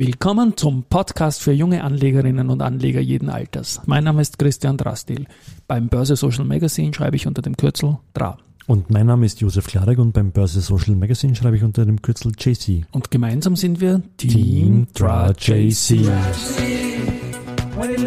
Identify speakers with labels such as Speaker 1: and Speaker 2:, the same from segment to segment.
Speaker 1: Willkommen zum Podcast für junge Anlegerinnen und Anleger jeden Alters. Mein Name ist Christian Drastil. Beim Börse Social Magazine schreibe ich unter dem Kürzel DRA.
Speaker 2: Und mein Name ist Josef Klarek und beim Börse Social Magazine schreibe ich unter dem Kürzel JC.
Speaker 1: Und gemeinsam sind wir Team, Team DRA JC. When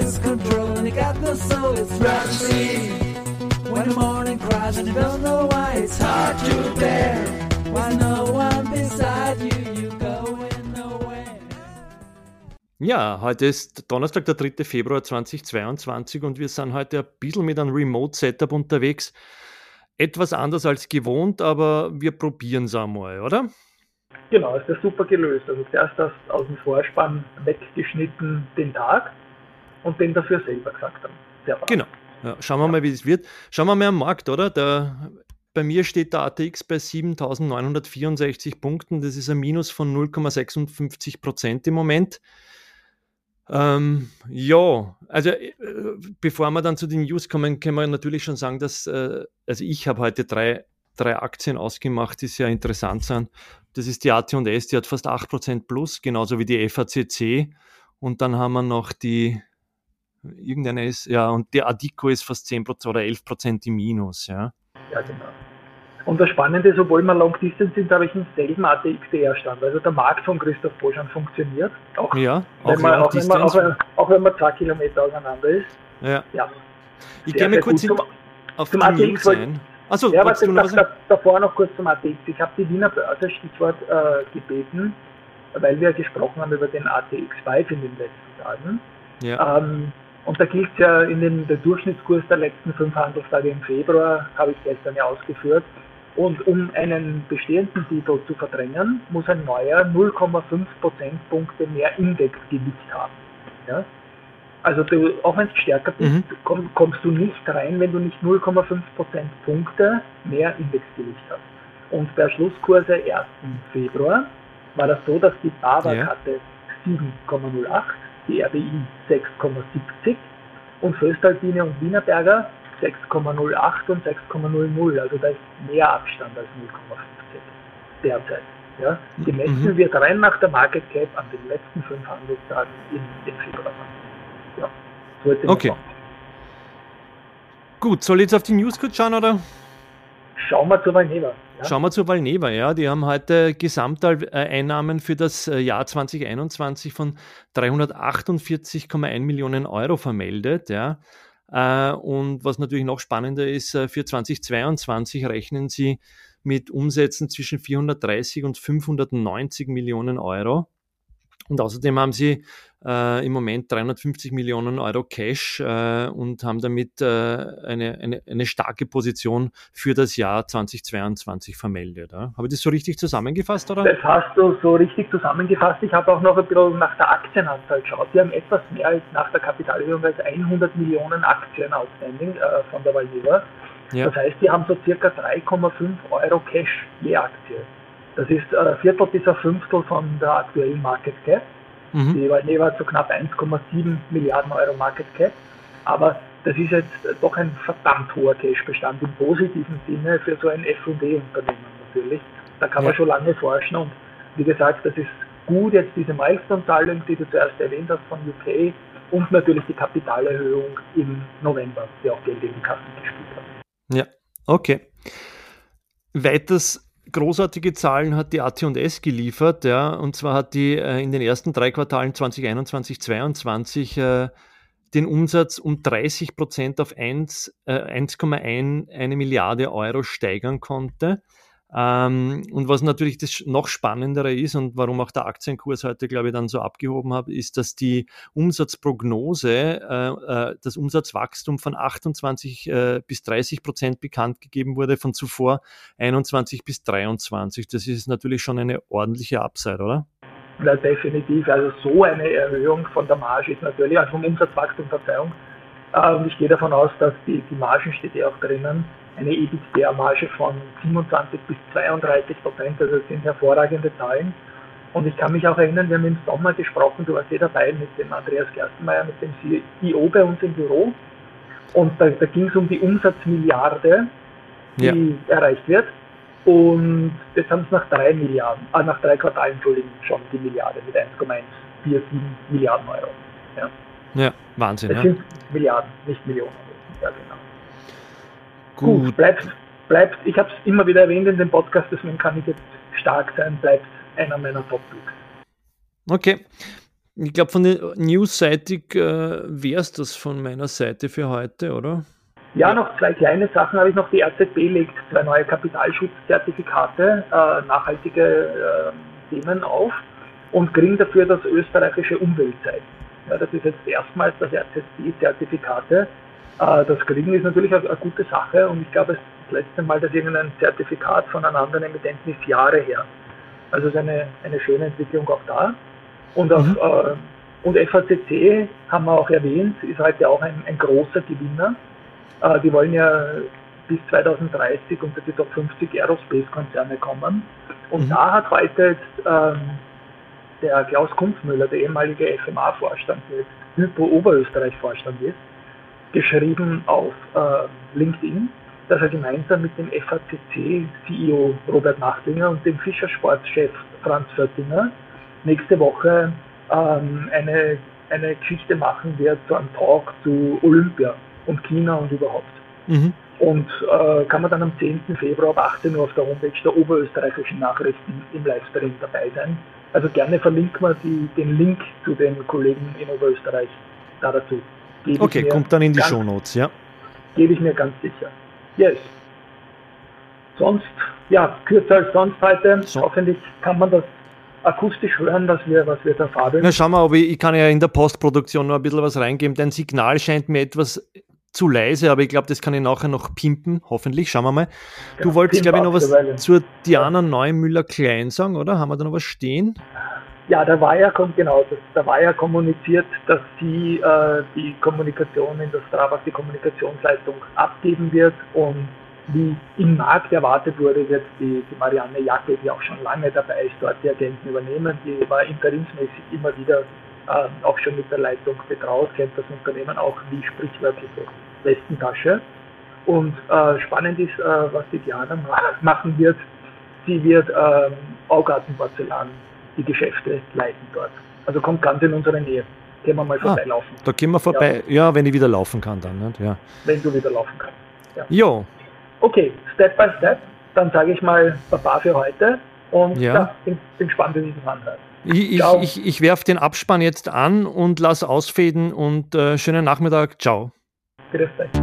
Speaker 3: Ja, heute ist Donnerstag, der 3. Februar 2022 und wir sind heute ein bisschen mit einem Remote-Setup unterwegs. Etwas anders als gewohnt, aber wir probieren es einmal, oder?
Speaker 4: Genau, ist ja super gelöst. Also zuerst das aus dem Vorspann weggeschnitten den Tag und den dafür selber gesagt haben.
Speaker 3: Sehr genau. Ja, schauen wir ja. mal, wie es wird. Schauen wir mal am Markt, oder? Der, bei mir steht der ATX bei 7.964 Punkten. Das ist ein Minus von 0,56 Prozent im Moment. Ähm, ja, also äh, bevor wir dann zu den News kommen, können wir natürlich schon sagen, dass, äh, also ich habe heute drei, drei Aktien ausgemacht, die sehr interessant sind. Das ist die AT&S, die hat fast 8% plus, genauso wie die FACC. Und dann haben wir noch die, irgendeine ist, ja, und die Adico ist fast 10% oder 11% im Minus, ja.
Speaker 4: Ja, genau. Und das Spannende ist, obwohl wir Long Distance sind, habe ich einen selben ATXDR-Stand. Also der Markt von Christoph Boschan funktioniert.
Speaker 3: Auch, ja,
Speaker 4: wenn man, auch, wenn man, auch, wenn, auch wenn man zwei Kilometer auseinander ist.
Speaker 3: Ja. ja. Ich gehe mir kurz zum, auf
Speaker 4: zum ATX News ein. Achso, ja, warte, da, da, davor noch kurz zum ATX. Ich habe die Wiener Börse Stichwort äh, gebeten, weil wir gesprochen haben über den ATX5 in den letzten Tagen. Ja. Ähm, und da gilt ja in den der Durchschnittskurs der letzten fünf Handelstage im Februar, habe ich gestern ja ausgeführt, und um einen bestehenden Titel zu verdrängen, muss ein neuer 0,5 Prozentpunkte mehr Indexgewicht haben. Ja? Also du, auch wenn du stärker bist, mhm. komm, kommst du nicht rein, wenn du nicht 0,5 Prozentpunkte mehr Indexgewicht hast. Und bei Schlusskurse 1. Februar war das so, dass die BAWAG ja. hatte 7,08, die RBI 6,70 und Föstalpine und Wienerberger 6,08 und 6,00. Also da ist mehr Abstand als 0,15 derzeit. Ja? Gemessen mhm. wird rein nach der Market Cap an den letzten fünf Handelstagen im, Februar.
Speaker 3: Ja, sollte okay. Gut, soll ich jetzt auf die News kurz schauen, oder?
Speaker 4: Schauen wir zu Valneva.
Speaker 3: Ja? Schauen wir zu Valneva, ja. Die haben heute Gesamteinnahmen für das äh, Jahr 2021 von 348,1 Millionen Euro vermeldet, ja. Äh, und was natürlich noch spannender ist, äh, für 2022 rechnen sie mit Umsätzen zwischen 430 und 590 Millionen Euro. Und außerdem haben sie äh, im Moment 350 Millionen Euro Cash äh, und haben damit äh, eine, eine, eine starke Position für das Jahr 2022 vermeldet. Ja? Habe ich das so richtig zusammengefasst? Oder?
Speaker 4: Das hast du so richtig zusammengefasst. Ich habe auch noch ein bisschen nach der Aktienanzahl geschaut. Sie haben etwas mehr als nach der Kapitalerhöhung als 100 Millionen Aktien outstanding äh, von der Valneva. Ja. Das heißt, die haben so circa 3,5 Euro Cash je Aktie. Das ist ein Viertel bis ein Fünftel von der aktuellen Market Cap. Mhm. Die Valneva hat so knapp 1,7 Milliarden Euro Market Cap. Aber das ist jetzt doch ein verdammt hoher Cashbestand im positiven Sinne für so ein F&D-Unternehmen natürlich. Da kann ja. man schon lange forschen und wie gesagt, das ist gut jetzt diese Milestone-Zahlung, die du zuerst erwähnt hast von UK und natürlich die Kapitalerhöhung im November, die auch Geld in die Kassen gespielt hat.
Speaker 3: Ja, okay. Weiters großartige Zahlen hat die AT&S geliefert, ja, und zwar hat die äh, in den ersten drei Quartalen 2021, 2022 äh, den Umsatz um 30 Prozent auf 1,1 äh, eine Milliarde Euro steigern konnte. Ähm, und was natürlich das noch spannendere ist und warum auch der Aktienkurs heute, glaube ich, dann so abgehoben hat, ist, dass die Umsatzprognose, äh, äh, das Umsatzwachstum von 28 äh, bis 30 Prozent bekannt gegeben wurde, von zuvor 21 bis 23. Das ist natürlich schon eine ordentliche Upside, oder?
Speaker 4: Ja, definitiv. Also so eine Erhöhung von der Marge ist natürlich, also vom Umsatzwachstum, Verzeihung. Ähm, ich gehe davon aus, dass die, die Margen steht ja auch drinnen, eine EBITDA-Marge von 27 bis 32 Prozent. Also das sind hervorragende Zahlen. Und ich kann mich auch erinnern, wir haben im Sommer gesprochen, du warst eh dabei mit dem Andreas Gerstenmeier, mit dem CEO bei uns im Büro. Und da, da ging es um die Umsatzmilliarde, die ja. erreicht wird. Und jetzt haben es nach drei Milliarden, ah, nach drei Quartalen, Entschuldigung, schon die Milliarde mit 1,1 4, 7 Milliarden Euro.
Speaker 3: Ja, ja Wahnsinn.
Speaker 4: Das ja. sind Milliarden, nicht Millionen. Ja, genau. Gut. Gut bleibt, bleibt, ich habe es immer wieder erwähnt in dem Podcast, deswegen kann ich jetzt stark sein, bleibt einer meiner Top-Picks.
Speaker 3: Okay. Ich glaube, von der News-seitig äh, wäre es das von meiner Seite für heute, oder?
Speaker 4: Ja, noch zwei kleine Sachen habe ich noch. Die RZB legt zwei neue Kapitalschutzzertifikate, äh, nachhaltige äh, Themen auf und kriegen dafür das österreichische Umweltzeichen. Ja, das ist jetzt erstmals das RZB-Zertifikate. Äh, das kriegen ist natürlich eine, eine, gute Sache und ich glaube, das letzte Mal, dass irgendein Zertifikat von einem anderen Emittenten ist Jahre her. Also es ist eine, eine schöne Entwicklung auch da. Und, auf, mhm. äh, und FACC haben wir auch erwähnt, ist heute auch ein, ein großer Gewinner. Äh, die wollen ja bis 2030 unter die Top 50 Aerospace-Konzerne kommen. Und mhm. da hat heute jetzt ähm, der Klaus Kunzmüller, der ehemalige FMA-Vorstand, der jetzt Hypo Oberösterreich-Vorstand ist, geschrieben auf äh, LinkedIn, dass er gemeinsam mit dem FACC-CEO Robert Nachtlinger und dem Fischersportchef Franz Föttinger nächste Woche ähm, eine, eine Geschichte machen wird, so ein Talk zu Olympia und China und überhaupt. Mhm. Und äh, kann man dann am 10. Februar ab 18 Uhr auf der Homepage der oberösterreichischen Nachrichten im Livestream dabei sein. Also gerne verlinken wir die, den Link zu den Kollegen in Oberösterreich da dazu.
Speaker 3: Okay, kommt dann in die Show Notes, ja.
Speaker 4: Gebe ich mir ganz sicher. Yes. Sonst, ja, kürzer als sonst heute. So. Hoffentlich kann man das akustisch hören, was wir, was wir da fabeln.
Speaker 3: Na, schau mal, ob ich, ich kann ja in der Postproduktion noch ein bisschen was reingeben. Dein Signal scheint mir etwas zu leise, aber ich glaube, das kann ich nachher noch pimpen, hoffentlich. Schauen wir mal. Du ja, wolltest, glaube ich, noch was zur Diana Neumüller-Klein sagen, oder? Haben wir da noch was stehen?
Speaker 4: Ja, da war ja, genau, war ja kommuniziert, dass sie äh, die Kommunikation in der Strabag, die Kommunikationsleitung abgeben wird und wie im Markt erwartet wurde, wird die, die Marianne Jacke, die auch schon lange dabei ist, dort die Agenten übernehmen. Die war interimsmäßig immer wieder äh, auch schon mit der Leitung betraut, kennt das Unternehmen auch wie sprichwörtliche Westentasche. Und äh, spannend ist, äh, was die Diana machen wird. Sie wird ähm, Augartenporzellan die Geschäfte leiten dort. Also kommt ganz in unsere Nähe. Können wir mal ah, vorbeilaufen.
Speaker 3: Da gehen wir vorbei. Ja. ja. wenn ich wieder laufen kann dann. Nicht? Ja.
Speaker 4: Wenn du wieder laufen kannst.
Speaker 3: Ja. Jo,
Speaker 4: Okay, Step by Step. Dann sage ich mal Baba für heute und ja. ja bin, bin gespannt, wie sich das anhört.
Speaker 3: Ich, ich, ich, ich werfe den Abspann jetzt an und lasse ausfäden und äh, schönen Nachmittag. Ciao. Grüß dich.